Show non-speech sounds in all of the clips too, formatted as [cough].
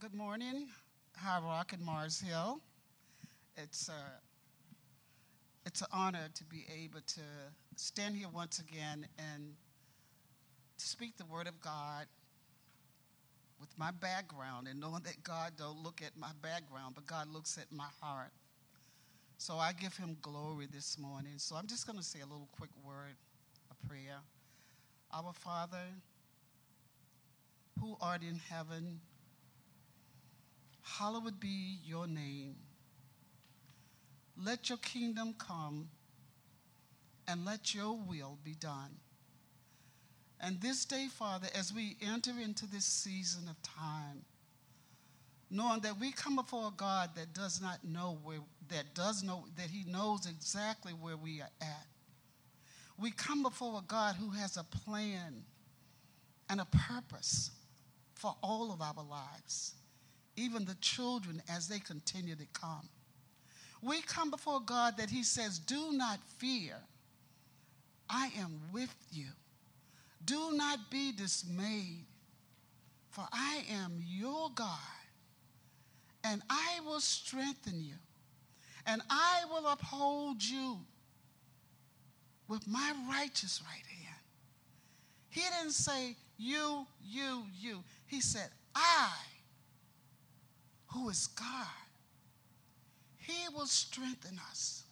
good morning, High Rock and Mars Hill. It's, uh, it's an honor to be able to stand here once again and speak the word of God with my background and knowing that God don't look at my background, but God looks at my heart. So I give him glory this morning. So I'm just going to say a little quick word a prayer. Our Father, who art in heaven, hallowed be your name. Let your kingdom come and let your will be done. And this day, Father, as we enter into this season of time, knowing that we come before a God that does not know where, that does know, that He knows exactly where we are at. We come before a God who has a plan and a purpose for all of our lives even the children as they continue to come. We come before God that He says, Do not fear. I am with you. Do not be dismayed, for I am your God, and I will strengthen you, and I will uphold you with my righteous right hand. He didn't say, You, you, you. He said, I who is God. He will strengthen us.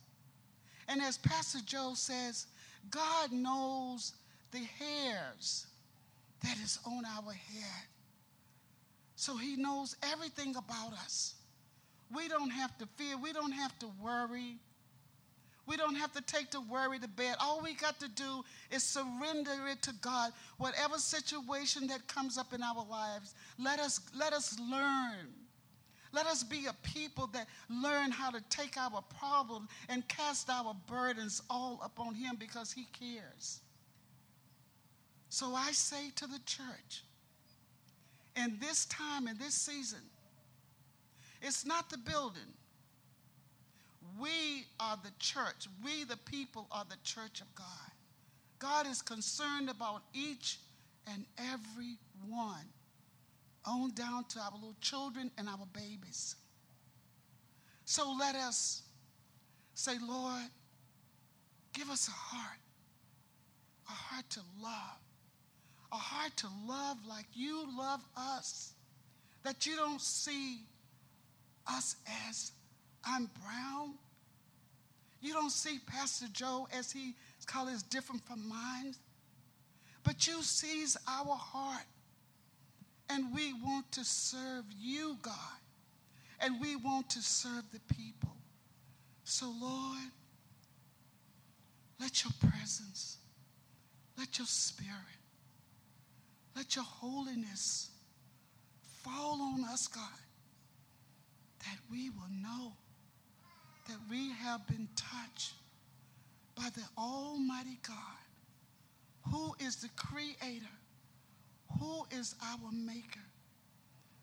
And as Pastor Joe says, God knows the hairs that is on our head. So he knows everything about us. We don't have to fear. We don't have to worry. We don't have to take the worry to bed. All we got to do is surrender it to God. Whatever situation that comes up in our lives, let us, let us learn let us be a people that learn how to take our problems and cast our burdens all upon Him because He cares. So I say to the church, in this time, in this season, it's not the building. We are the church. We, the people, are the church of God. God is concerned about each and every one on down to our little children and our babies. So let us say, Lord, give us a heart, a heart to love, a heart to love like you love us, that you don't see us as I'm brown. You don't see Pastor Joe as he color is different from mine, but you sees our heart and we want to serve you, God. And we want to serve the people. So, Lord, let your presence, let your spirit, let your holiness fall on us, God, that we will know that we have been touched by the Almighty God, who is the creator who is our maker?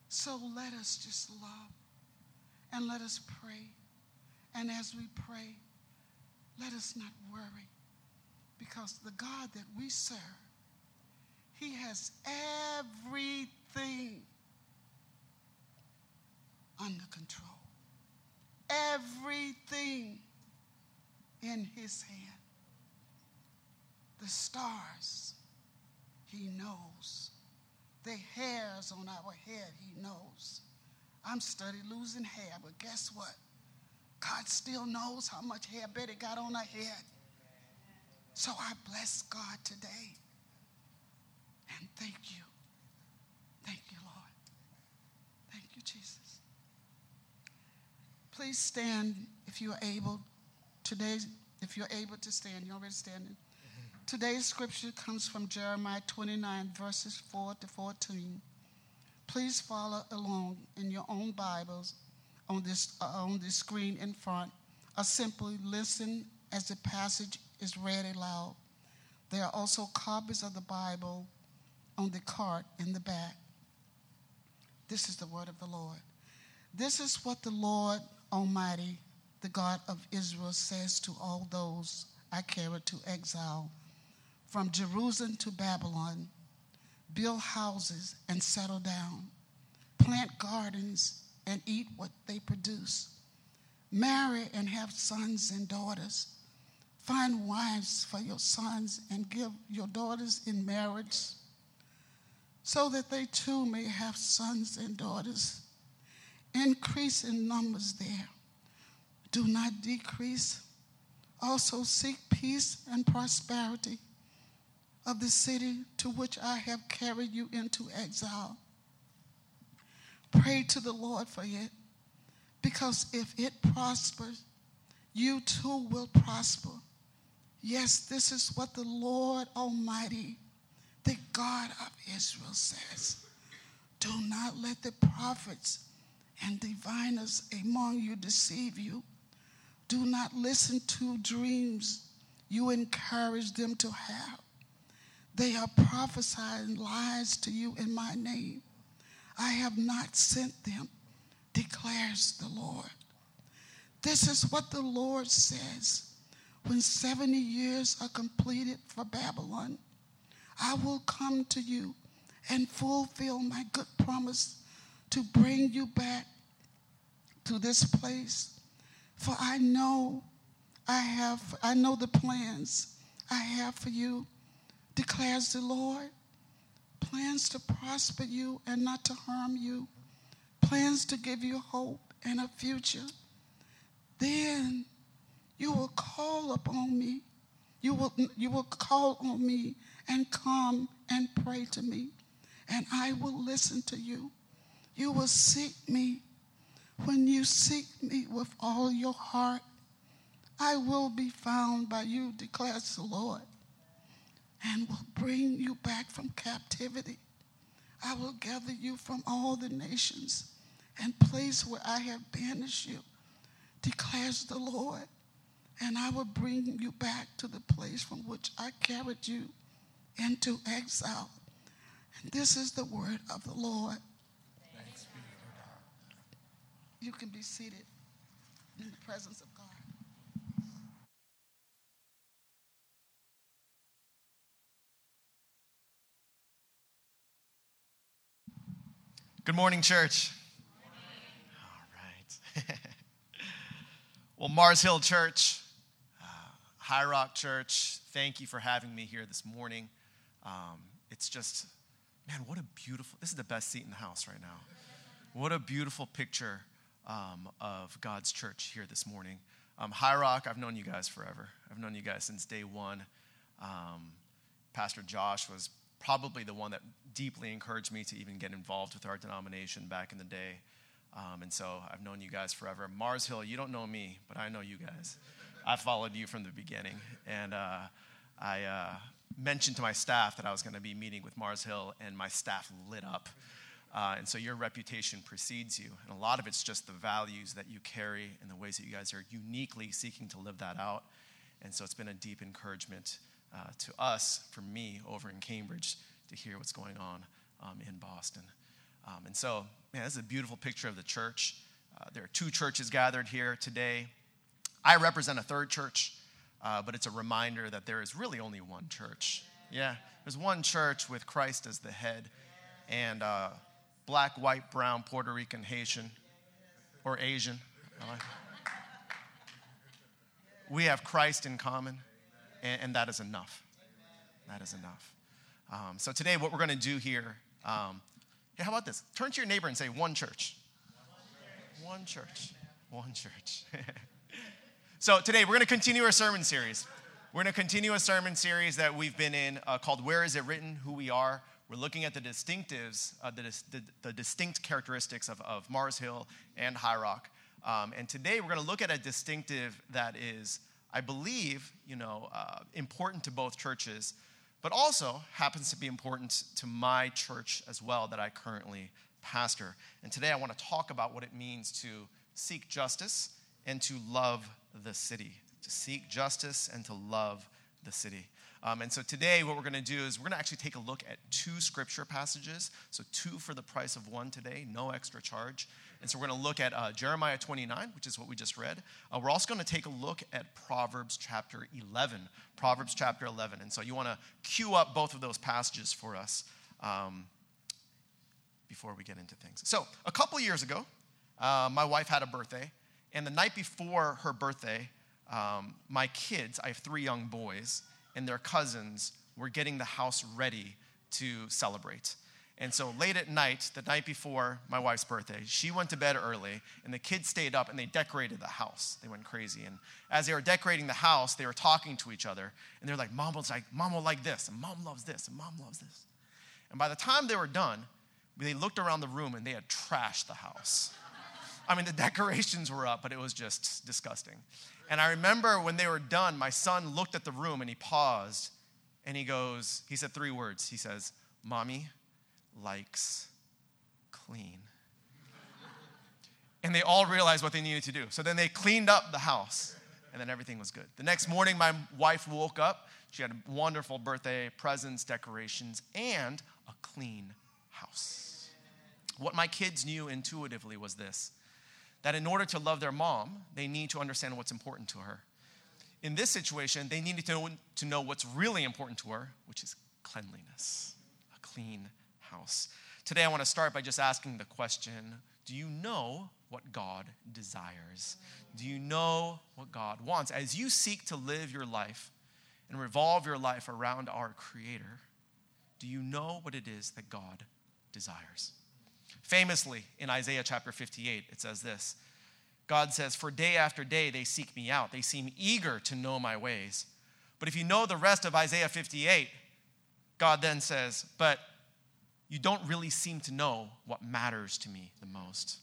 So let us just love and let us pray. And as we pray, let us not worry because the God that we serve, He has everything under control. Everything in His hand. The stars, He knows the hairs on our head, he knows. I'm study losing hair, but guess what? God still knows how much hair Betty got on her head. So I bless God today. And thank you. Thank you, Lord. Thank you, Jesus. Please stand if you are able. Today, if you're able to stand, you're already standing. Today's scripture comes from Jeremiah 29, verses 4 to 14. Please follow along in your own Bibles on this, uh, on the screen in front, or simply listen as the passage is read aloud. There are also copies of the Bible on the cart in the back. This is the word of the Lord. This is what the Lord Almighty, the God of Israel, says to all those I carried to exile from Jerusalem to Babylon, build houses and settle down, plant gardens and eat what they produce. Marry and have sons and daughters. Find wives for your sons and give your daughters in marriage so that they too may have sons and daughters. Increase in numbers there. Do not decrease. Also seek peace and prosperity of the city to which I have carried you into exile. Pray to the Lord for it, because if it prospers, you too will prosper. Yes, this is what the Lord Almighty, the God of Israel, says. Do not let the prophets and diviners among you deceive you. Do not listen to dreams you encourage them to have. They are prophesying lies to you in my name. I have not sent them, declares the Lord. This is what the Lord says. When 70 years are completed for Babylon, I will come to you and fulfill my good promise to bring you back to this place. For I know I have I know the plans I have for you declares the Lord. Plans to prosper you and not to harm you, plans to give you hope and a future. Then you will call upon me. You will, you will call on me and come and pray to me, and I will listen to you. You will seek me. When you seek me with all your heart, I will be found by you, declares the Lord and will bring you back from captivity. I will gather you from all the nations and place where I have banished you, declares the Lord. And I will bring you back to the place from which I carried you into exile. And this is the word of the Lord. You can be seated in the presence of Good morning, church. All right. [laughs] well, Mars Hill Church, uh, High Rock Church, thank you for having me here this morning. Um, it's just, man, what a beautiful, this is the best seat in the house right now. What a beautiful picture um, of God's church here this morning. Um, High Rock, I've known you guys forever. I've known you guys since day one. Um, Pastor Josh was probably the one that deeply encouraged me to even get involved with our denomination back in the day. Um, and so I've known you guys forever. Mars Hill, you don't know me, but I know you guys. I followed you from the beginning. And uh, I uh, mentioned to my staff that I was going to be meeting with Mars Hill, and my staff lit up. Uh, and so your reputation precedes you. And a lot of it's just the values that you carry and the ways that you guys are uniquely seeking to live that out. And so it's been a deep encouragement uh, to us, for me, over in Cambridge, to hear what's going on um, in Boston. Um, and so, man, this is a beautiful picture of the church. Uh, there are two churches gathered here today. I represent a third church, uh, but it's a reminder that there is really only one church. Yeah, there's one church with Christ as the head, and uh, black, white, brown, Puerto Rican, Haitian, or Asian. We have Christ in common and, and that is enough. That is enough. Um, so today, what we're going to do here, um, hey, how about this? Turn to your neighbor and say, one church. One church. One church. [laughs] so today, we're going to continue our sermon series. We're going to continue a sermon series that we've been in uh, called Where Is It Written? Who We Are. We're looking at the distinctives, uh, the, the, the, distinct characteristics of, of Mars Hill and High Rock. Um, and today we're going to look at a distinctive that is I believe, you know, uh, important to both churches, but also happens to be important to my church as well that I currently pastor. And today I want to talk about what it means to seek justice and to love the city. To seek justice and to love the city. Um, and so today, what we're going to do is we're going to actually take a look at two scripture passages. So, two for the price of one today, no extra charge. And so we're going to look at uh, Jeremiah 29, which is what we just read. Uh, we're also going to take a look at Proverbs chapter 11. Proverbs chapter 11. And so you want to cue up both of those passages for us. Um, before we get into things. So, a couple years ago, uh, my wife had a birthday, and the night before her birthday, um, my kids, I have three young boys, and their cousins were getting the house ready to celebrate. And so late at night, the night before my wife's birthday, she went to bed early, and the kids stayed up and they decorated the house. They went crazy. And as they were decorating the house, they were talking to each other, and they're like, Mom was like, Mom will like this, and Mom loves this, and Mom loves this. And by the time they were done, they looked around the room and they had trashed the house. I mean, the decorations were up, but it was just disgusting. And I remember when they were done, my son looked at the room and he paused and he goes, he said three words. He says, Mommy likes clean. and they all realized what they needed to do. So then they cleaned up the house and then everything was good. The next morning, my wife woke up. She had a wonderful birthday presents, decorations, and a clean house. What my kids knew intuitively was this that in order to love their mom, they need to understand what's important to her. In this situation, they needed to know, to know what's really important to her, which is cleanliness, a clean house. Today, I want to start by just asking the question Do you know what God desires? Do you know what God wants? As you seek to live your life and revolve your life around our Creator, do you know what it is that God desires? Famously, in Isaiah chapter 58, it says this God says, For day after day they seek me out. They seem eager to know my ways. But if you know the rest of Isaiah 58, God then says, But you don't really seem to know what matters to me the most.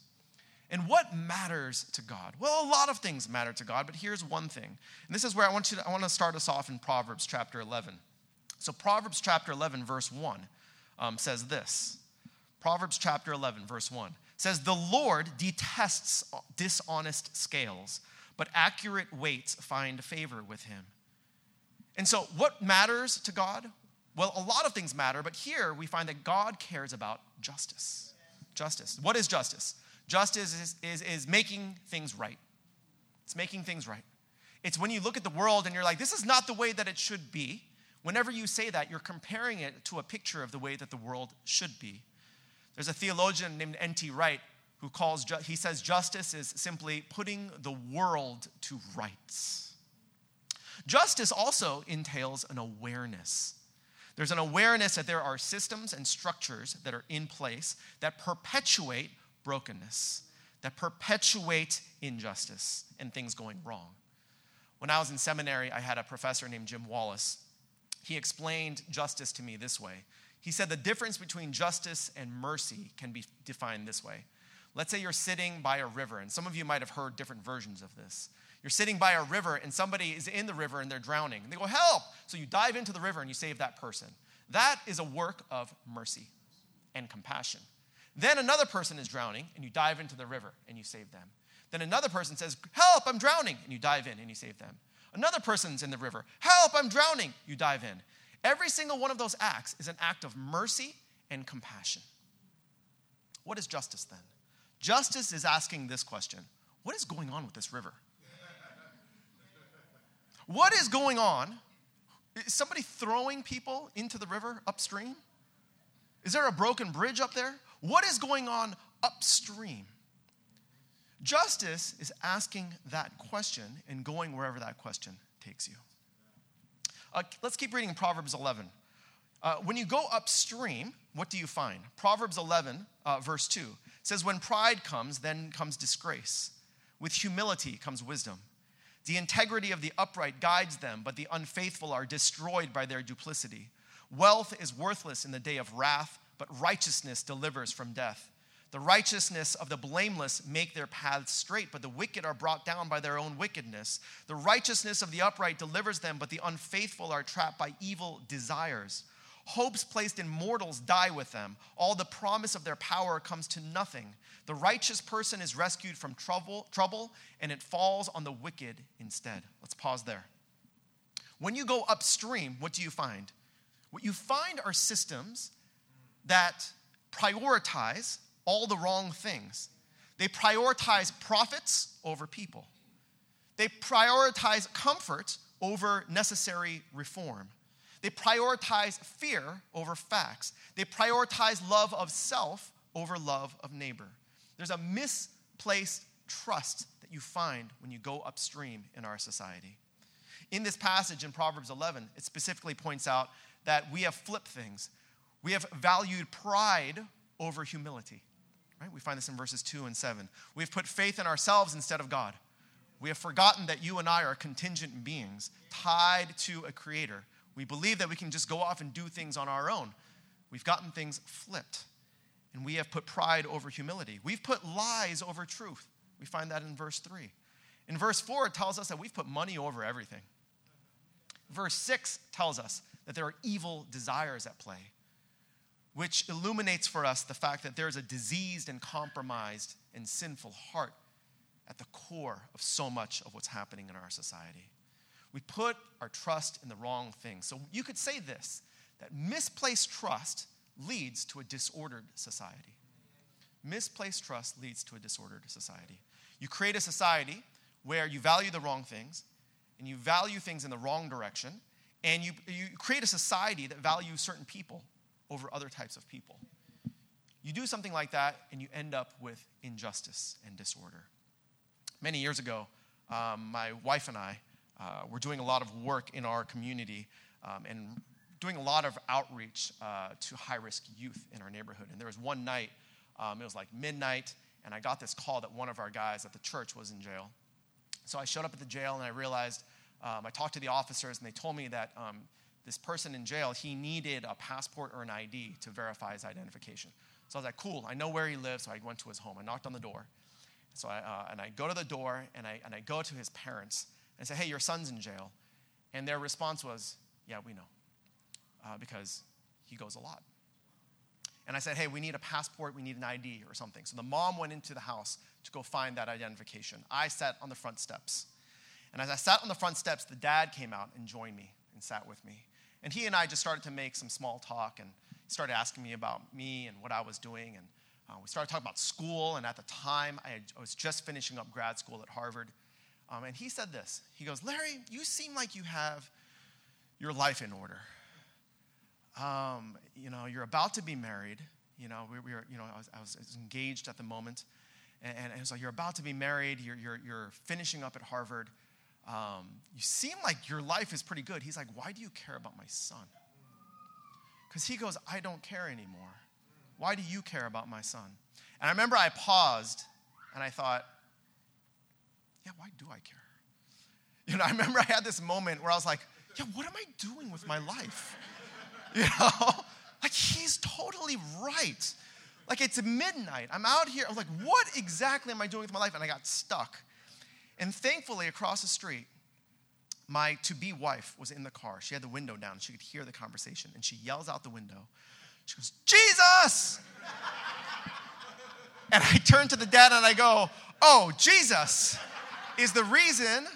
And what matters to God? Well, a lot of things matter to God, but here's one thing. And this is where I want you to, I want to start us off in Proverbs chapter 11. So Proverbs chapter 11 verse 1 um, says this. Proverbs chapter 11, verse 1 says, The Lord detests dishonest scales, but accurate weights find favor with him. And so, what matters to God? Well, a lot of things matter, but here we find that God cares about justice. Justice. What is justice? Justice is, is, is making things right. It's making things right. It's when you look at the world and you're like, this is not the way that it should be. Whenever you say that, you're comparing it to a picture of the way that the world should be. There's a theologian named N.T. Wright who calls, he says, justice is simply putting the world to rights. Justice also entails an awareness. There's an awareness that there are systems and structures that are in place that perpetuate brokenness, that perpetuate injustice and things going wrong. When I was in seminary, I had a professor named Jim Wallis. He explained justice to me this way he said the difference between justice and mercy can be defined this way. Let's say you're sitting by a river, and some of you might have heard different versions of this. You're sitting by a river, and somebody is in the river and they're drowning. And they go, Help! So you dive into the river and you save that person. That is a work of mercy and compassion. Then another person is drowning, and you dive into the river and you save them. Then another person says, Help, I'm drowning, and you dive in and you save them. Another person's in the river, Help, I'm drowning, you dive in. Every single one of those acts is an act of mercy and compassion. What is justice then? Justice is asking this question What is going on with this river? What is going on? Is somebody throwing people into the river upstream? Is there a broken bridge up there? What is going on upstream? Justice is asking that question and going wherever that question takes you. Uh, let's keep reading Proverbs 11. Uh, when you go upstream, what do you find? Proverbs 11, uh, verse 2 says, When pride comes, then comes disgrace. With humility comes wisdom. The integrity of the upright guides them, but the unfaithful are destroyed by their duplicity. Wealth is worthless in the day of wrath, but righteousness delivers from death. The righteousness of the blameless make their paths straight, but the wicked are brought down by their own wickedness. The righteousness of the upright delivers them, but the unfaithful are trapped by evil desires. Hopes placed in mortals die with them. All the promise of their power comes to nothing. The righteous person is rescued from trouble, trouble and it falls on the wicked instead. Let's pause there. When you go upstream, what do you find? What you find are systems that prioritize all the wrong things. They prioritize profits over people. They prioritize comfort over necessary reform. They prioritize fear over facts. They prioritize love of self over love of neighbor. There's a misplaced trust that you find when you go upstream in our society. In this passage in Proverbs 11, it specifically points out that we have flipped things. We have valued pride over humility. Right? We find this in verses 2 and 7. We've put faith in ourselves instead of God. We have forgotten that you and I are contingent beings tied to a creator. We believe that we can just go off and do things on our own. We've gotten things flipped. And we have put pride over humility. We've put lies over truth. We find that in verse 3. In verse 4, it tells us that we've put money over everything. Verse 6 tells us that there are evil desires at play, which illuminates for us the fact that there's a diseased and compromised and sinful heart at the core of so much of what's happening in our society. We put our trust in the wrong things. So you could say this that misplaced trust leads to a disordered society. Misplaced trust leads to a disordered society. You create a society where you value the wrong things and you value things in the wrong direction, and you, you create a society that values certain people over other types of people. You do something like that, and you end up with injustice and disorder. Many years ago, um, my wife and I uh, were doing a lot of work in our community um, and doing a lot of outreach uh, to high risk youth in our neighborhood. And there was one night, um, it was like midnight, and I got this call that one of our guys at the church was in jail. So I showed up at the jail and I realized, um, I talked to the officers and they told me that um, this person in jail, he needed a passport or an ID to verify his identification. So I was like, cool, I know where he lives. So I went to his home. I knocked on the door. So I, uh, and I go to the door and I, and I go to his parents and say, hey, your son's in jail. And their response was, yeah, we know, uh, because he goes a lot. And I said, hey, we need a passport, we need an ID or something. So the mom went into the house to go find that identification. I sat on the front steps. And as I sat on the front steps, the dad came out and joined me and sat with me. And he and I just started to make some small talk and started asking me about me and what I was doing. And uh, we started talking about school. And at the time, I, had, I was just finishing up grad school at Harvard. Um, and he said this He goes, Larry, you seem like you have your life in order. Um, you know, you're about to be married. You know, we, we were, you know, I was, I was, engaged at the moment. And, and, it's like, you're about to be married. You're, you're, you're finishing up at Harvard. Um, you seem like your life is pretty good. He's like, why do you care about my son? Because he goes, I don't care anymore. Why do you care about my son? And I remember I paused and I thought, yeah, why do I care? [laughs] You know, I remember I had this moment where I was like, yeah, what am I doing with my life? [laughs] You know, [laughs] like he's totally right. Like it's midnight. I'm out here. I'm like, what exactly am I doing with my life? And I got stuck. And thankfully, across the street, my to be wife was in the car. She had the window down. She could hear the conversation. And she yells out the window. She goes, Jesus! and I turn to the dad and I go, Oh, Jesus is the reason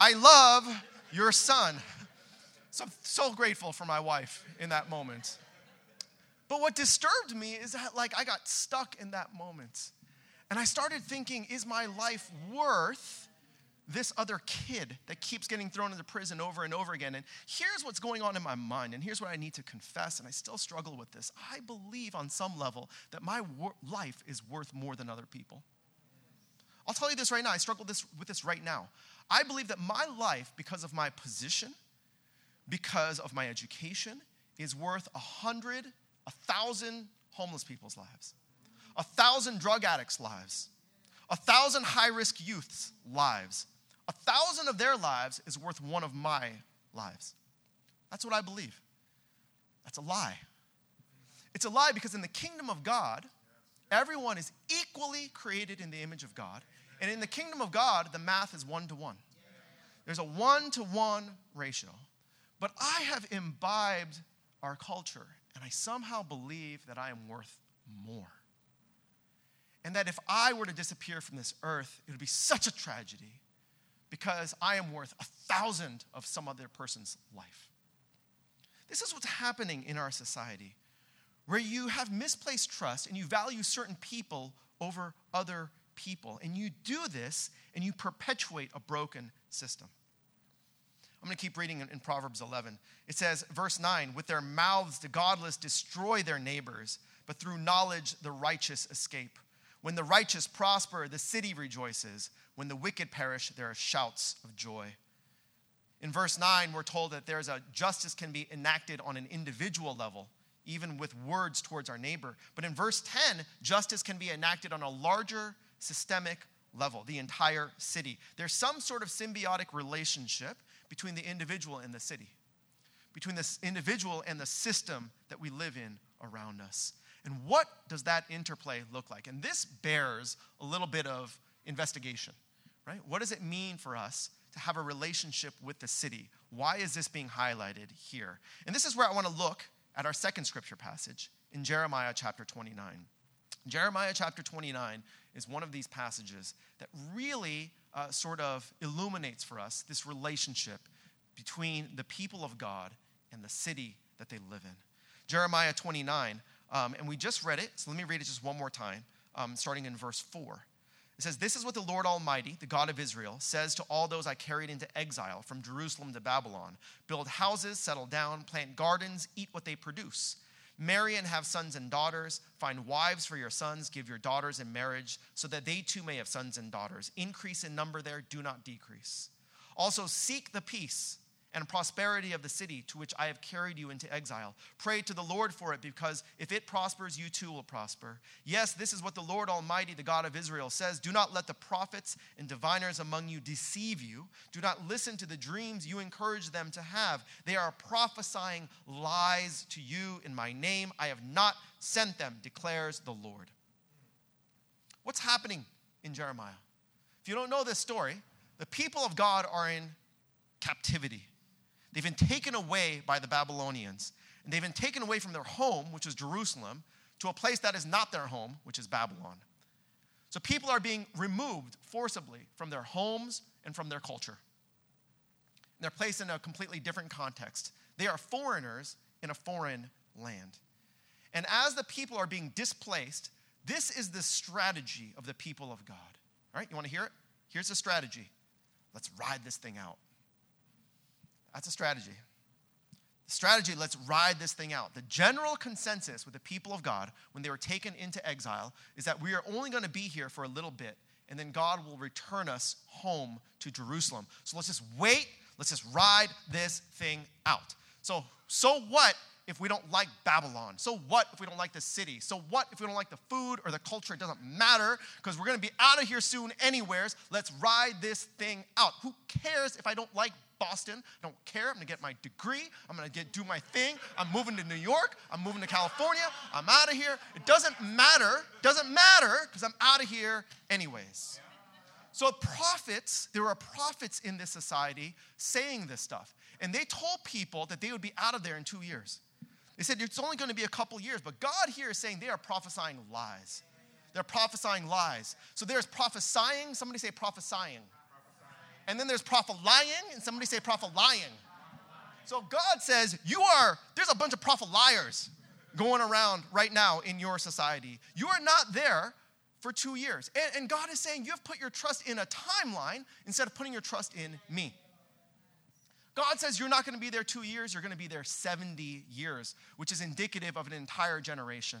I love your son. So I'm so grateful for my wife in that moment. But what disturbed me is that, like, I got stuck in that moment. And I started thinking, is my life worth this other kid that keeps getting thrown into prison over and over again? And here's what's going on in my mind, and here's what I need to confess, and I still struggle with this. I believe on some level that my wor- life is worth more than other people. I'll tell you this right now. I struggle this, with this right now. I believe that my life, because of my position, because of my education is worth a hundred, a thousand homeless people's lives, a thousand drug addicts' lives, a thousand high risk youths' lives. A thousand of their lives is worth one of my lives. That's what I believe. That's a lie. It's a lie because in the kingdom of God, everyone is equally created in the image of God. And in the kingdom of God, the math is one to one. There's a one to one ratio. But I have imbibed our culture, and I somehow believe that I am worth more. And that if I were to disappear from this earth, it would be such a tragedy because I am worth a thousand of some other person's life. This is what's happening in our society, where you have misplaced trust and you value certain people over other people. And you do this and you perpetuate a broken system. I'm going to keep reading in, Proverbs 11. It says, verse 9, with their mouths the godless destroy their neighbors, but through knowledge the righteous escape. When the righteous prosper, the city rejoices. When the wicked perish, there are shouts of joy. In verse 9, we're told that there's a justice can be enacted on an individual level, even with words towards our neighbor. But in verse 10, justice can be enacted on a larger systemic level, the entire city. There's some sort of symbiotic relationship between the individual and the city, between this individual and the system that we live in around us. And what does that interplay look like? And this bears a little bit of investigation, right? What does it mean for us to have a relationship with the city? Why is this being highlighted here? And this is where I want to look at our second scripture passage in Jeremiah chapter 29. Jeremiah chapter 29 is one of these passages that really uh, sort of illuminates for us this relationship between the people of God and the city that they live in. Jeremiah 29, um, and we just read it, so let me read it just one more time, um, starting in verse 4. It says, This is what the Lord Almighty, the God of Israel, says to all those I carried into exile from Jerusalem to Babylon Build houses, settle down, plant gardens, eat what they produce. Marry and have sons and daughters. Find wives for your sons. Give your daughters in marriage, so that they too may have sons and daughters. Increase in number there, do not decrease. Also, seek the peace and prosperity of the city to which I have carried you into exile. Pray to the Lord for it, because if it prospers, you too will prosper. Yes, this is what the Lord Almighty, the God of Israel, says Do not let the prophets and diviners among you deceive you. Do not listen to the dreams you encourage them to have. They are prophesying lies to you in my name. I have not sent them, declares the Lord. What's happening in Jeremiah? If you don't know this story, the people of God are in captivity. They've been taken away by the Babylonians, and they've been taken away from their home, which is Jerusalem, to a place that is not their home, which is Babylon. So people are being removed forcibly from their homes and from their culture. And they're placed in a completely different context. They are foreigners in a foreign land. And as the people are being displaced, this is the strategy of the people of God. All right, you want to hear it? Here's the strategy. Let's ride this thing out. That's a strategy. The strategy, let's ride this thing out. The general consensus with the people of God when they were taken into exile is that we are only going to be here for a little bit, and then God will return us home to Jerusalem. So let's just wait, let's just ride this thing out. So, so what if we don't like Babylon? So what if we don't like the city? So what if we don't like the food or the culture? It doesn't matter because we're going to be out of here soon, anywheres. Let's ride this thing out. Who cares if I don't like Boston. I don't care. I'm going to get my degree. I'm going to get do my thing. I'm moving to New York. I'm moving to California. I'm out of here. It doesn't matter. Doesn't matter because I'm out of here anyways. So prophets, there are prophets in this society saying this stuff. And they told people that they would be out of there in two years. They said it's only going to be a couple years, but God here is saying they are prophesying lies. They're prophesying lies. So there's prophesying, somebody say prophesying. And then there's prophet lying, and somebody say prophet lying. So God says, You are, there's a bunch of prophet liars going around right now in your society. You are not there for two years. And, and God is saying, You have put your trust in a timeline instead of putting your trust in me. God says you're not going to be there two years, you're going to be there 70 years, which is indicative of an entire generation.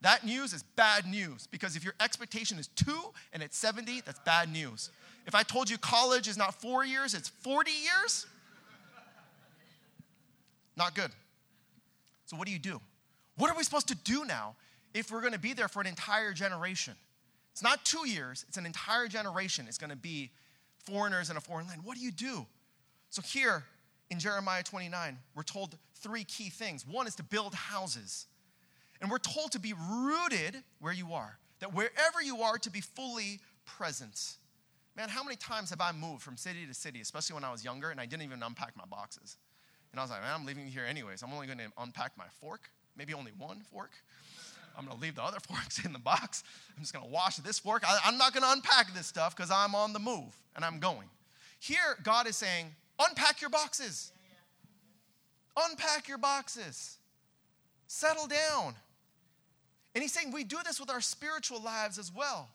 That news is bad news because if your expectation is two and it's 70, that's bad news. If I told you college is not four years, it's 40 years, not good. So, what do you do? What are we supposed to do now if we're to be there for an entire generation? It's not two years, it's an entire generation. It's to be foreigners in a foreign land. What do you do? So, here in Jeremiah 29, we're told three key things. One is to build houses, and we're told to be rooted where you are, that wherever you are, to be fully present. Man, how many times have I moved from city to city, especially when I was younger, and I didn't even unpack my boxes? And I was like, man, I'm leaving here anyways. I'm only going to unpack my fork, maybe only one fork. I'm going to leave the other [laughs] forks in the box. I'm just going to wash this fork. I, am not going to unpack this stuff because I'm on the move and I'm going. Here, God is saying, unpack your boxes. Unpack your boxes. Settle down. And he's saying we do this with our spiritual lives as well.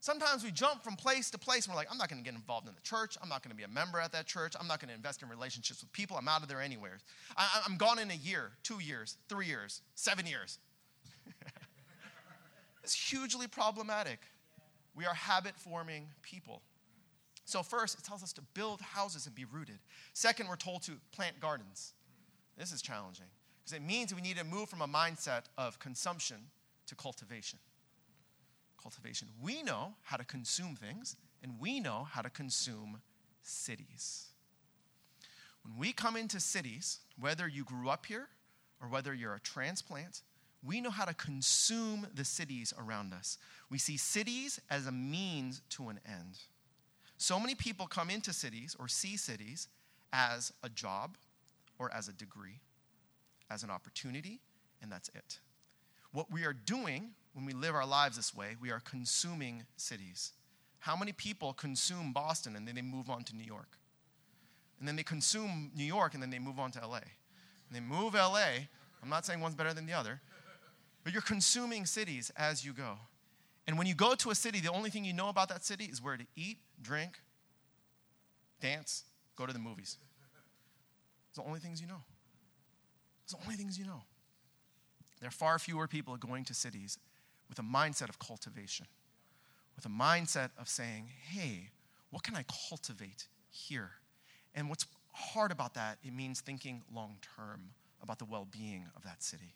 Sometimes we jump from place to place and we're like, I'm not going to get involved in the church. I'm not going to be a member at that church. I'm not going to invest in relationships with people. I'm out of there anywhere. I, am gone in a year, two years, three years, seven years. [laughs] It's hugely problematic. We are habit forming people. So, first, it tells us to build houses and be rooted. Second, we're told to plant gardens. This is challenging because it means we need to move from a mindset of consumption to cultivation. Cultivation. We know how to consume things, and we know how to consume cities. When we come into cities, whether you grew up here or whether you're a transplant, we know how to consume the cities around us. We see cities as a means to an end. So many people come into cities or see cities as a job or as a degree, as an opportunity, and that's it. What we are doing when we live our lives this way, we are consuming cities. How many people consume Boston and then they move on to New York? And then they consume New York and then they move on to LA. And they move LA. I'm not saying one's better than the other, but you're consuming cities as you go. And when you go to a city, the only thing you know about that city is where to eat, drink, dance, go to the movies. It's the only things you know. It's the only things you know. There are far fewer people going to cities with a mindset of cultivation, with a mindset of saying, hey, what can I cultivate here? And what's hard about that, it means thinking long term about the well being of that city.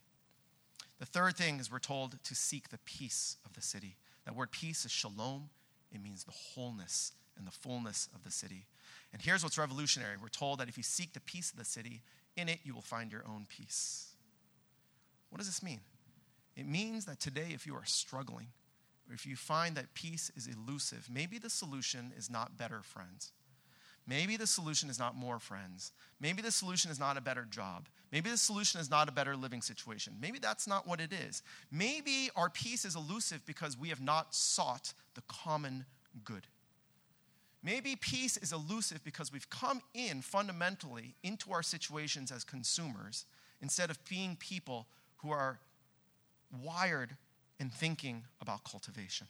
The third thing is we're told to seek the peace of the city. That word peace is shalom, it means the wholeness and the fullness of the city. And here's what's revolutionary we're told that if you seek the peace of the city, in it you will find your own peace. What does this mean? It means that today, if you are struggling, or if you find that peace is elusive, maybe the solution is not better friends. Maybe the solution is not more friends. Maybe the solution is not a better job. Maybe the solution is not a better living situation. Maybe that's not what it is. Maybe our peace is elusive because we have not sought the common good. Maybe peace is elusive because we've come in fundamentally into our situations as consumers instead of being people who are wired in thinking about cultivation.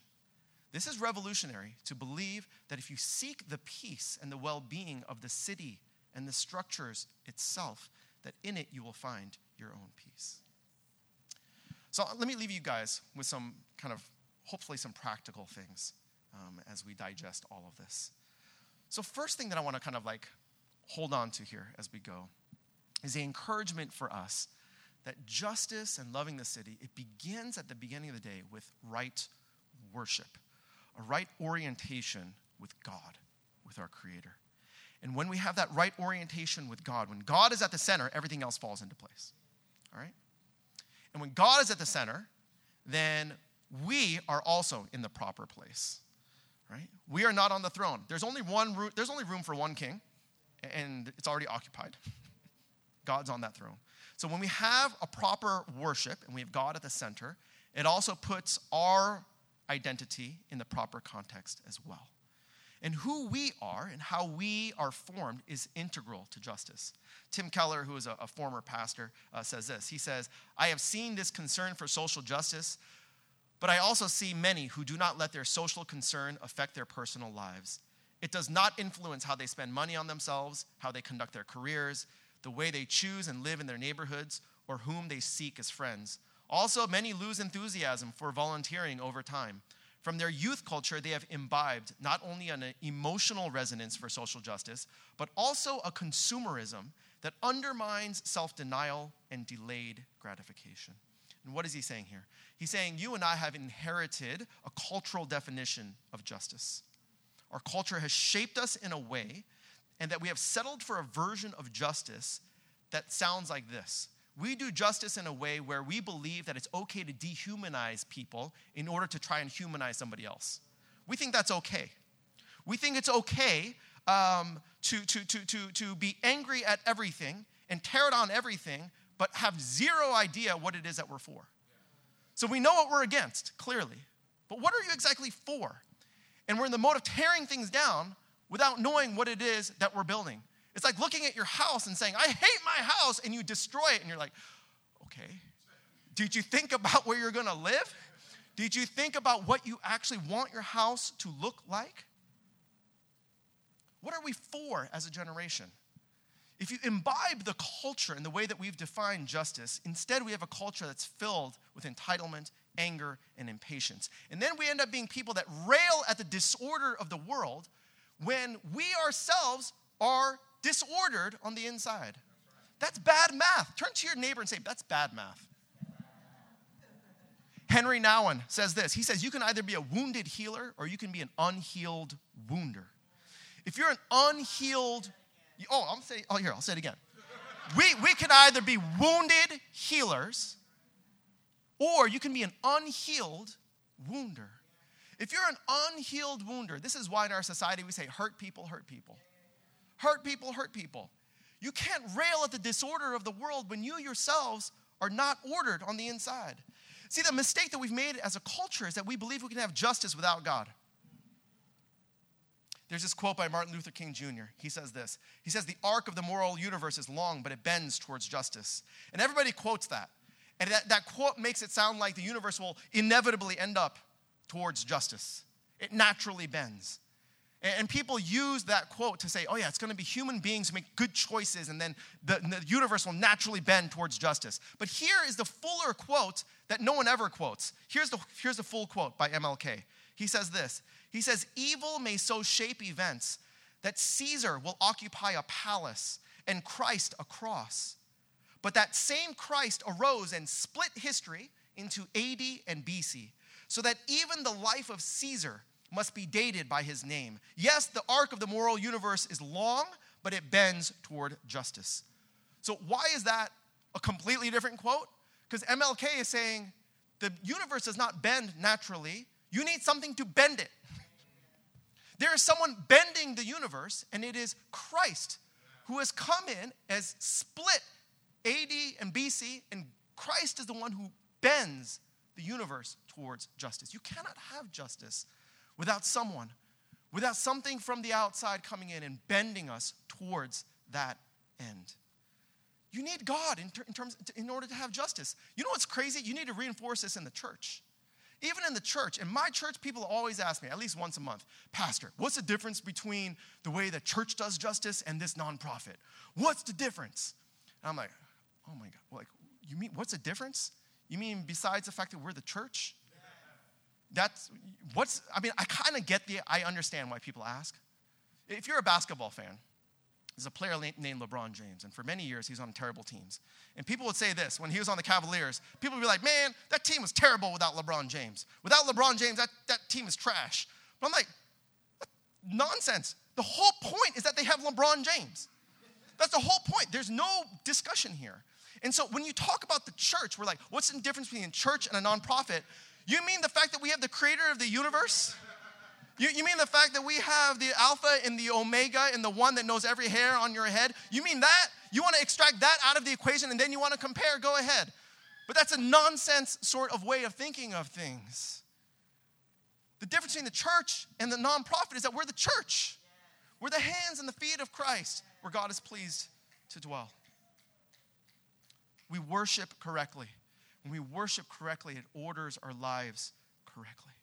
This is revolutionary to believe that if you seek the peace and the well being of the city and the structures itself, that in it you will find your own peace. So let me leave you guys with some kind of, hopefully, some practical things um, as we digest all of this. So, first thing that I want to kind of like hold on to here as we go is the encouragement for us that justice and loving the city, it begins at the beginning of the day with right worship a right orientation with God, with our Creator. And when we have that right orientation with God, when God is at the center, everything else falls into place. All right? And when God is at the center, then we are also in the proper place. Right? We are not on the throne. There's only one there's only room for one king, and it's already occupied. [laughs] God's on that throne. So when we have a proper worship and we have God at the center, it also puts our identity in the proper context as well. And who we are and how we are formed is integral to justice. Tim Keller, who is a, a former pastor, uh, says this. He says, I have seen this concern for social justice, but I also see many who do not let their social concern affect their personal lives. It does not influence how they spend money on themselves, how they conduct their careers, the way they choose and live in their neighborhoods, or whom they seek as friends. Also, many lose enthusiasm for volunteering over time. From their youth culture, they have imbibed not only an emotional resonance for social justice, but also a consumerism that undermines self denial and delayed gratification. And what is he saying here? He's saying you and I have inherited a cultural definition of justice. Our culture has shaped us in a way, and that we have settled for a version of justice that sounds like this we do justice in a way where we believe that it's okay to dehumanize people in order to try and humanize somebody else. We think that's okay. We think it's okay um, to, to, to, to, to be angry at everything and tear down everything, but have zero idea what it is that we're for. So we know what we're against, clearly. But what are you exactly for? And we're in the mode of tearing things down without knowing what it is that we're building. It's like looking at your house and saying, I hate my house, and you destroy it, and you're like, okay. Did you think about where you're gonna live? Did you think about what you actually want your house to look like? What are we for as a generation? If you imbibe the culture and the way that we've defined justice, instead we have a culture that's filled with entitlement anger, and impatience. And then we end up being people that rail at the disorder of the world when we ourselves are disordered on the inside. That's bad math. Turn to your neighbor and say, That's bad math. Henri Nouwen says this. He says, You can either be a wounded healer or you can be an unhealed wounder. If you're an unhealed, oh, I'm saying, oh, here, I'll say it again. We, we can either be wounded healers or you can be an unhealed wounder. If you're an unhealed wounder, this is why in our society we say hurt people, hurt people. Hurt people, hurt people. You can't rail at the disorder of the world when you yourselves are not ordered on the inside. See, the mistake that we've made as a culture is that we believe we can have justice without God. There's this quote by Martin Luther King Jr. He says this He says, The arc of the moral universe is long, but it bends towards justice. And everybody quotes that. And that, that quote makes it sound like the universe will inevitably end up towards justice. It naturally bends. And people use that quote to say, oh, yeah, it's going to be human beings make good choices, and then the, the, universe will naturally bend towards justice. But here is the fuller quote that no one ever quotes. Here's the, here's the full quote by MLK. He says this He says, Evil may so shape events that Caesar will occupy a palace and Christ a cross. But that same Christ arose and split history into AD and BC, so that even the life of Caesar must be dated by his name. Yes, the arc of the moral universe is long, but it bends toward justice. So, why is that a completely different quote? Because MLK is saying the universe does not bend naturally, you need something to bend it. [laughs] There is someone bending the universe, and it is Christ who has come in as split AD and BC, and Christ is the one who bends the universe towards justice. You cannot have justice without someone, without something from the outside coming in and bending us towards that end. You need God in, ter- in terms in order to have justice. You know what's crazy? You need to reinforce this in the church. Even in the church, in my church, people always ask me, at least once a month, Pastor, what's the difference between the way the church does justice and this nonprofit? What's the difference? And I'm like, oh my God, like, you mean, what's the difference? You mean besides the fact that we're the church? That's what's, I mean, I kind of get the, I understand why people ask. If you're a basketball fan, there's a player named LeBron James, and for many years he's on terrible teams. And people would say this when he was on the Cavaliers, people would be like, man, that team was terrible without LeBron James. Without LeBron James, that, that team is trash. But I'm like, nonsense. The whole point is that they have LeBron James. That's the whole point. There's no discussion here. And so when you talk about the church, we're like, what's the difference between a church and a nonprofit? You mean the fact that we have the creator of the universe? You, you mean the fact that we have the Alpha and the Omega and the one that knows every hair on your head? You mean that? You want to extract that out of the equation and then you want to compare? Go ahead. But that's a nonsense sort of way of thinking of things. The difference between the church and the nonprofit is that we're the church. We're the hands and the feet of Christ where God is pleased to dwell. We worship correctly. When we worship correctly, it orders our lives correctly.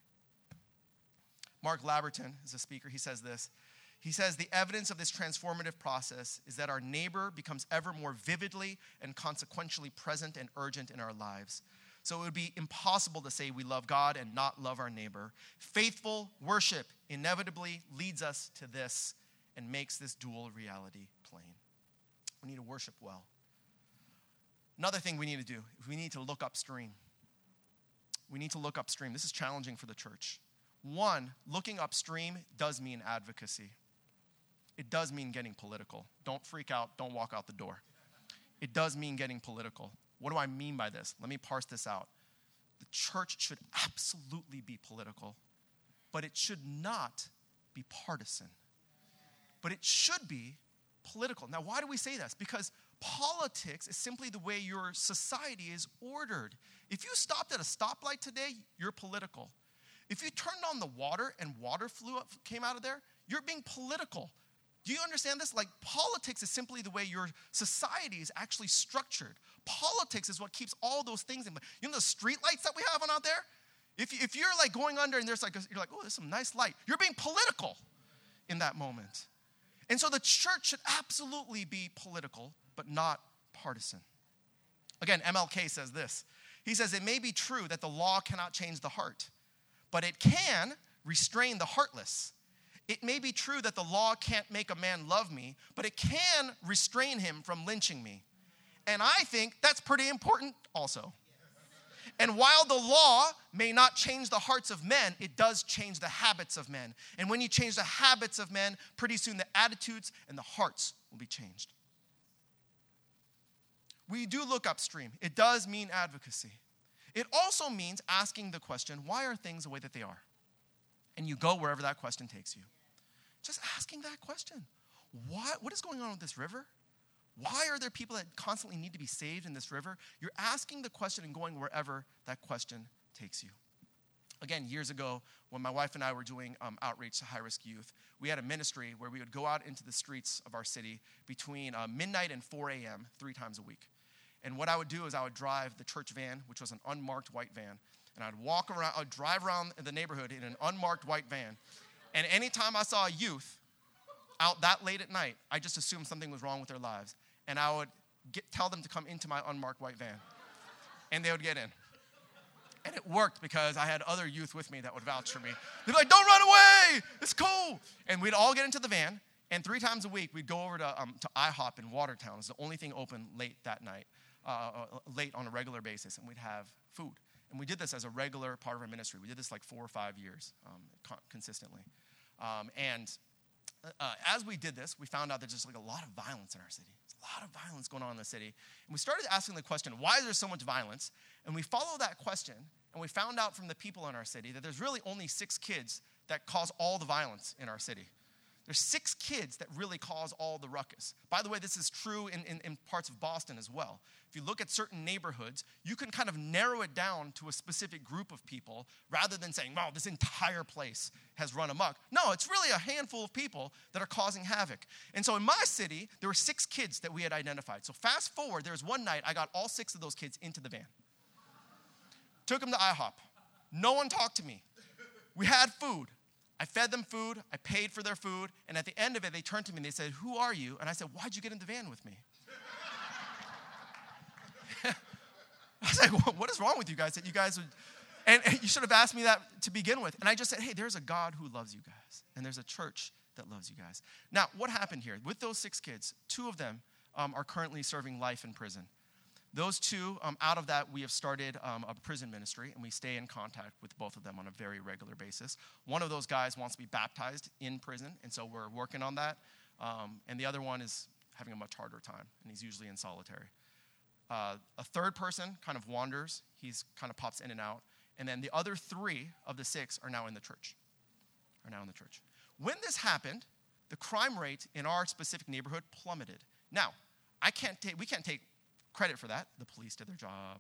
Mark Labberton is a speaker. He says this. He says, The evidence of this transformative process is that our neighbor becomes ever more vividly and consequentially present and urgent in our lives. So it would be impossible to say we love God and not love our neighbor. Faithful worship inevitably leads us to this and makes this dual reality plain. We need to worship well. Another thing we need to do we need to look upstream. We need to look upstream. This is challenging for the church. One, looking upstream does mean advocacy. It does mean getting political. Don't freak out, don't walk out the door. It does mean getting political. What do I mean by this? Let me parse this out. The church should absolutely be political, but it should not be partisan. But it should be political. Now, why do we say this? Because Politics is simply the way your society is ordered. If you stopped at a stoplight today, you're political. If you turned on the water and water flew up, came out of there, you're being political. Do you understand this? Like, politics is simply the way your society is actually structured. Politics is what keeps all those things in. You know the street lights that we have on out there? If, if you're like going under and there's like, a, you're like, oh, there's some nice light, you're being political in that moment. And so the church should absolutely be political, but not partisan. Again, MLK says this. He says, It may be true that the law cannot change the heart, but it can restrain the heartless. It may be true that the law can't make a man love me, but it can restrain him from lynching me. And I think that's pretty important also. And while the law may not change the hearts of men, it does change the habits of men. And when you change the habits of men, pretty soon the attitudes and the hearts will be changed. We do look upstream, it does mean advocacy. It also means asking the question why are things the way that they are? And you go wherever that question takes you. Just asking that question. Why, what is going on with this river? Why are there people that constantly need to be saved in this river? You're asking the question and going wherever that question takes you. Again, years ago, when my wife and I were doing um, outreach to high risk youth, we had a ministry where we would go out into the streets of our city between uh, midnight and 4 a.m. three times a week. And what I would do is I would drive the church van, which was an unmarked white van, and I'd walk around, I'd drive around the neighborhood in an unmarked white van. And anytime I saw a youth out that late at night, I just assumed something was wrong with their lives. And I would get, tell them to come into my unmarked white van. And they would get in. And it worked because I had other youth with me that would vouch for me. They'd be like, don't run away, it's cool. And we'd all get into the van, and three times a week we'd go over to, um, to IHOP in Watertown. It's the only thing open late that night, uh, uh, late on a regular basis, and we'd have food. And we did this as a regular part of our ministry. We did this like four or five years um, consistently. Um, and uh, uh, as we did this, we found out there's just like a lot of violence in our city. There's a lot of violence going on in the city. And we started asking the question, why is there so much violence? And we followed that question, and we found out from the people in our city that there's really only six kids that cause all the violence in our city. There's six kids that really cause all the ruckus. By the way, this is true in, in, in, parts of Boston as well. If you look at certain neighborhoods, you can kind of narrow it down to a specific group of people rather than saying, wow, this entire place has run amok. No, it's really a handful of people that are causing havoc. And so in my city, there were six kids that we had identified. So fast forward, there was one night I got all six of those kids into the van, took them to IHOP. No one talked to me. We had food. I fed them food, I paid for their food, and at the end of it, they turned to me and they said, Who are you? And I said, Why'd you get in the van with me? [laughs] I was like, What is wrong with you guys that you guys would. And, and you should have asked me that to begin with. And I just said, Hey, there's a God who loves you guys, and there's a church that loves you guys. Now, what happened here? With those six kids, two of them um, are currently serving life in prison. Those two, um, out of that, we have started um, a prison ministry, and we stay in contact with both of them on a very regular basis. One of those guys wants to be baptized in prison, and so we're working on that. Um, and the other one is having a much harder time, and he's usually in solitary. Uh, a third person kind of wanders, he's kind of pops in and out. And then the other three of the six are now in the church. Are now in the church. When this happened, the crime rate in our specific neighborhood plummeted. Now, I can't take, we can't take credit for that. The police did their job,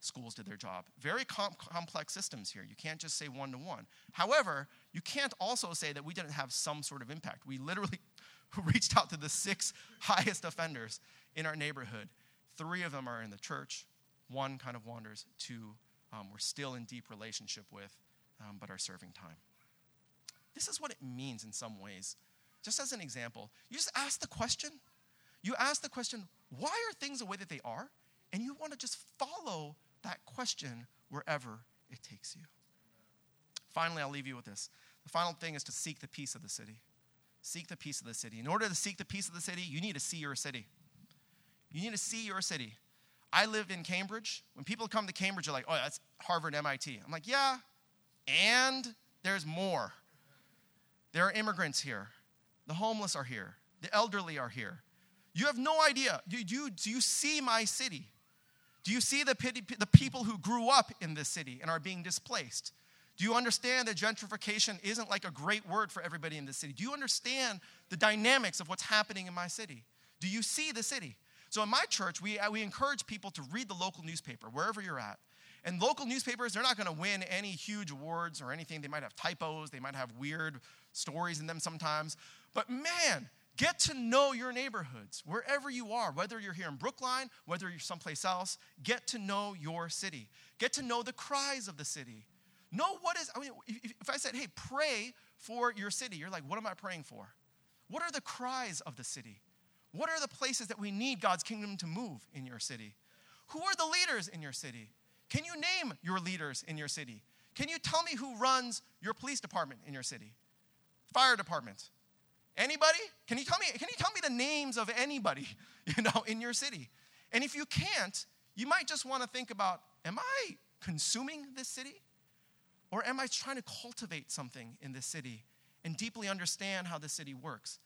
schools did their job. Very com- complex systems here. You can't just say one to one. However, you can't also say that we didn't have some sort of impact. We literally [laughs] reached out to the six [laughs] highest offenders in our neighborhood. Three of them are in the church, one kind of wanders, two um, we're still in deep relationship with, um, but are serving time. This is what it means in some ways. Just as an example, you just ask the question. You ask the question, why are things the way that they are? And you want to just follow that question wherever it takes you. Finally, I'll leave you with this. The final thing is to seek the peace of the city. Seek the peace of the city. In order to seek the peace of the city, you need to see your city. You need to see your city. I live in Cambridge. When people come to Cambridge, they're like, oh, that's Harvard, MIT. I'm like, yeah, and there's more. There are immigrants here. The homeless are here. The elderly are here. You have no idea. Do you, do you see my city? Do you see the, pity, the people who grew up in this city and are being displaced? Do you understand that gentrification isn't like a great word for everybody in the city? Do you understand the dynamics of what's happening in my city? Do you see the city? So in my church, we, we encourage people to read the local newspaper, wherever you're at. And local newspapers, they're not going to win any huge awards or anything. They might have typos, they might have weird stories in them sometimes. But man, Get to know your neighborhoods wherever you are, whether you're here in Brookline, whether you're someplace else. Get to know your city. Get to know the cries of the city. Know what is, I mean, if I said, hey, pray for your city, you're like, what am I praying for? What are the cries of the city? What are the places that we need God's kingdom to move in your city? Who are the leaders in your city? Can you name your leaders in your city? Can you tell me who runs your police department in your city? Fire department? Anybody? Can you tell me can you tell me the names of anybody, [laughs] you know, in your city? And if you can't, you might just want to think about am I consuming this city? Or am I trying to cultivate something in this city and deeply understand how the city works?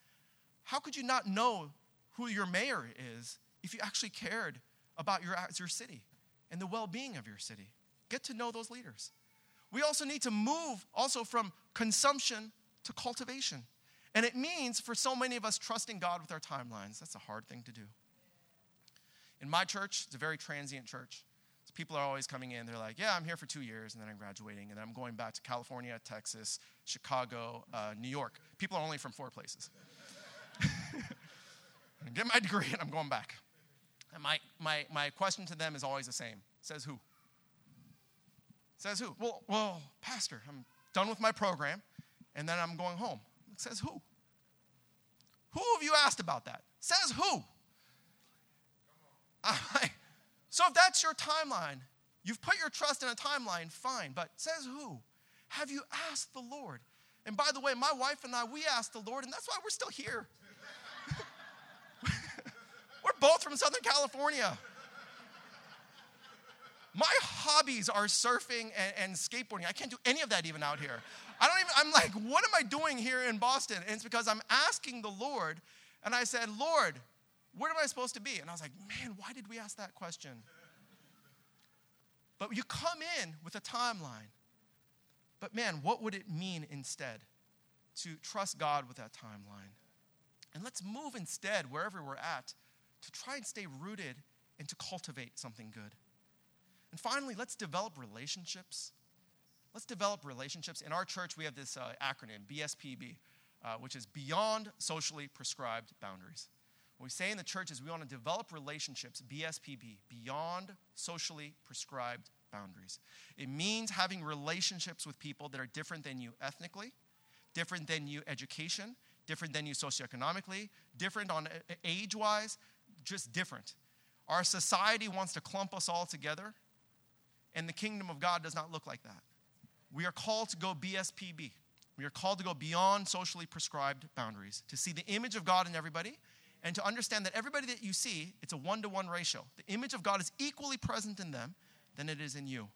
How could you not know who your mayor is if you actually cared about your, your city and the well-being of your city? Get to know those leaders. We also need to move also from consumption to cultivation. And it means for so many of us trusting God with our timelines. That's a hard thing to do. In my church, it's a very transient church. So people are always coming in. They're like, yeah, I'm here for two years, and then I'm graduating, and then I'm going back to California, Texas, Chicago, uh, New York. People are only from four places. [laughs] get my degree, and I'm going back. And my, my, my question to them is always the same. Says who? Says who? Well, well, Pastor, I'm done with my program, and then I'm going home. Says who? Who have you asked about that? Says who? [laughs] so if that's your timeline, you've put your trust in a timeline, fine, but says who? Have you asked the Lord? And by the way, my wife and I, we asked the Lord, and that's why we're still here. [laughs] we're both from Southern California. My hobbies are surfing and, and, skateboarding. I can't do any of that even out here. I don't even, I'm like, what am I doing here in Boston? And it's because I'm asking the Lord, and I said, Lord, where am I supposed to be? And I was like, man, why did we ask that question? But you come in with a timeline. But man, what would it mean instead to trust God with that timeline? And let's move instead, wherever we're at, to try and stay rooted and to cultivate something good. And finally, let's develop relationships. Let's develop relationships. In our church, we have this uh, acronym, BSPB, uh, which is Beyond Socially Prescribed Boundaries. What we say in the church is we want to develop relationships, BSPB, beyond socially prescribed boundaries. It means having relationships with people that are different than you ethnically, different than you education, different than you socioeconomically, different on age wise, just different. Our society wants to clump us all together, and the kingdom of God does not look like that. We are called to go BSPB. We are called to go beyond socially prescribed boundaries, to see the image of God in everybody and to understand that everybody that you see, it's a one to one ratio. The image of God is equally present in them than it is in you.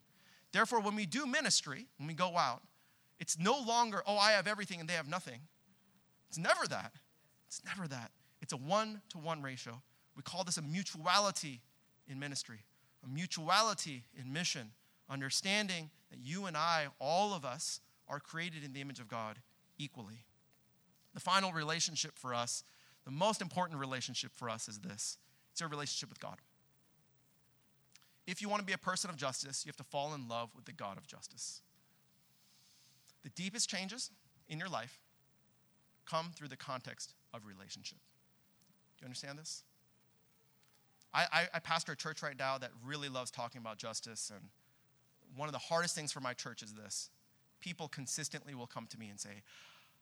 Therefore, when we do ministry, when we go out, it's no longer, oh, I have everything and they have nothing. It's never that. It's never that. It's a one to one ratio. We call this a mutuality in ministry, a mutuality in mission, understanding that you and I, all of us, are created in the image of God equally. The final relationship for us the most important relationship for us is this it's your relationship with God. If you want to be a person of justice, you have to fall in love with the God of justice. The deepest changes in your life come through the context of relationship. Do you understand this? I, I, I, pastor a church right now that really loves talking about justice, and one of the hardest things for my church is this people consistently will come to me and say,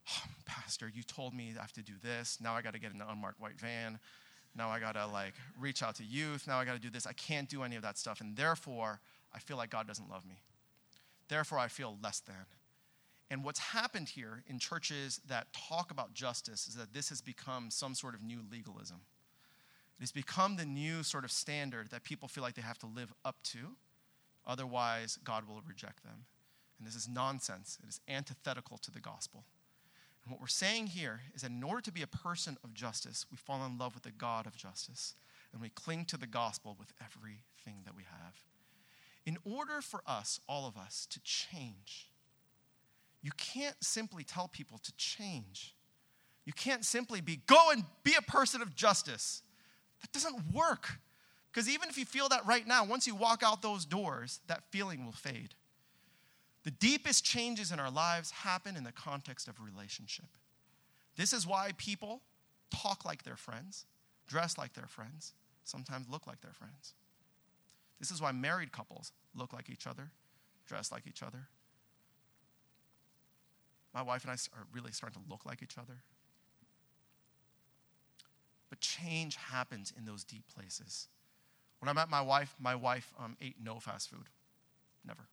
oh, Pastor, you told me I have to do this. Now I got to get an unmarked white van. Now I got to like reach out to youth. Now I got to do this. I can't do any of that stuff. And therefore, I feel like God doesn't love me. Therefore, I feel less than. And what's happened here in churches that talk about justice is that this has become some sort of new legalism. It has become the new sort of standard that people feel like they have to live up to. Otherwise, God will reject them. And this is nonsense. It is antithetical to the gospel. And what we're saying here is that in order to be a person of justice, we fall in love with the God of justice and we cling to the gospel with everything that we have. In order for us, all of us, to change, you can't simply tell people to change. You can't simply be, go and be a person of justice. That doesn't work. Because even if you feel that right now, once you walk out those doors, that feeling will fade. The deepest changes in our lives happen in the context of relationship. This is why people talk like their friends, dress like their friends, sometimes look like their friends. This is why married couples look like each other, dress like each other. My wife and I are really starting to look like each other. But change happens in those deep places. When I met my wife, my wife um, ate no fast food. Never.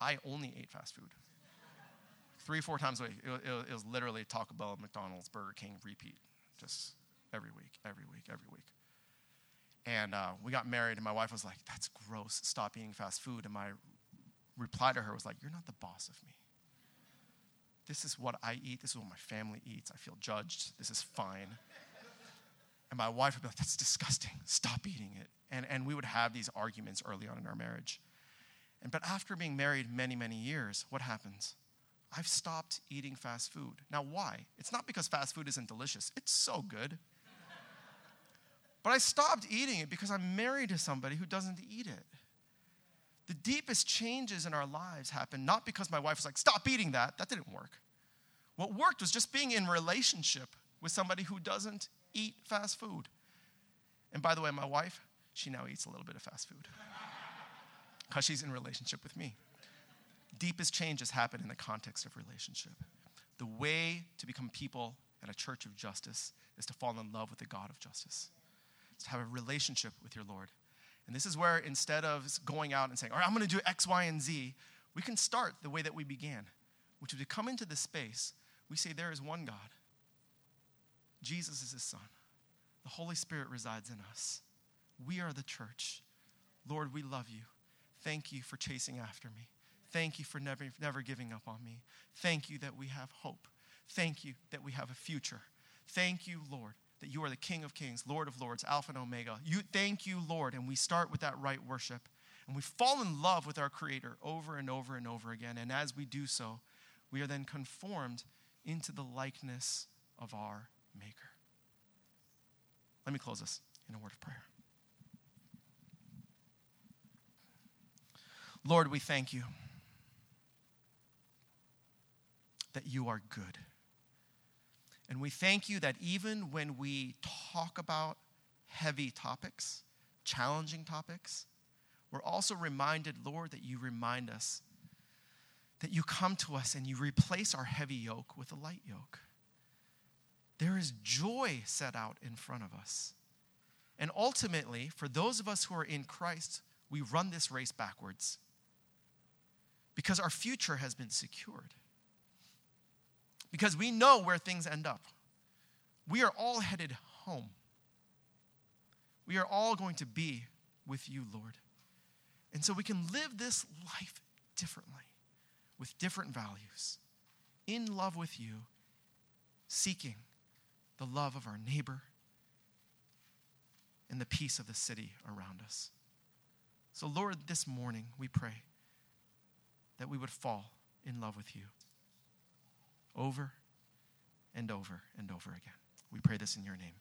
I only ate fast food. Three, four times a week. It, it, it was literally Taco Bell, McDonald's, Burger King, repeat. Just every week, every week, every week. And uh, we got married, and my wife was like, That's gross. Stop eating fast food. And my reply to her was like, You're not the boss of me. This is what I eat. This is what my family eats. I feel judged. This is fine. And my wife would be like, That's disgusting. Stop eating it. And, and we would have these arguments early on in our marriage. And, but after being married many, many years, what happens? I've stopped eating fast food. Now, why? It's not because fast food isn't delicious, it's so good. [laughs] but I stopped eating it because I'm married to somebody who doesn't eat it. The deepest changes in our lives happen not because my wife was like, stop eating that. That didn't work. What worked was just being in relationship with somebody who doesn't eat fast food. And by the way, my wife, she now eats a little bit of fast food [laughs] because she's in relationship with me. Deepest changes happen in the context of relationship. The way to become people at a church of justice is to fall in love with the God of justice, it's to have a relationship with your Lord. And this is where instead of going out and saying, all right, I'm going to do X, Y, and Z, we can start the way that we began, which is to come into this space. We say, there is one God. Jesus is his son. The Holy Spirit resides in us. We are the church. Lord, we love you. Thank you for chasing after me. Thank you for never, never giving up on me. Thank you that we have hope. Thank you that we have a future. Thank you, Lord, that you are the King of Kings, Lord of Lords, Alpha and Omega. You, thank you, Lord. And we start with that right worship. And we fall in love with our Creator over and over and over again. And as we do so, we are then conformed into the likeness of our Maker. Let me close this in a word of prayer. Lord, we thank you that you are good. And we thank you that even when we talk about heavy topics, challenging topics, we're also reminded, Lord, that you remind us that you come to us and you replace our heavy yoke with a light yoke. There is joy set out in front of us. And ultimately, for those of us who are in Christ, we run this race backwards because our future has been secured because we know where things end up. We are all headed home. We are all going to be with you, Lord. And so we can live this life differently, with different values, in love with you, seeking the love of our neighbor and the peace of the city around us. So, Lord, this morning we pray that we would fall in love with you over and over and over again. We pray this in your name.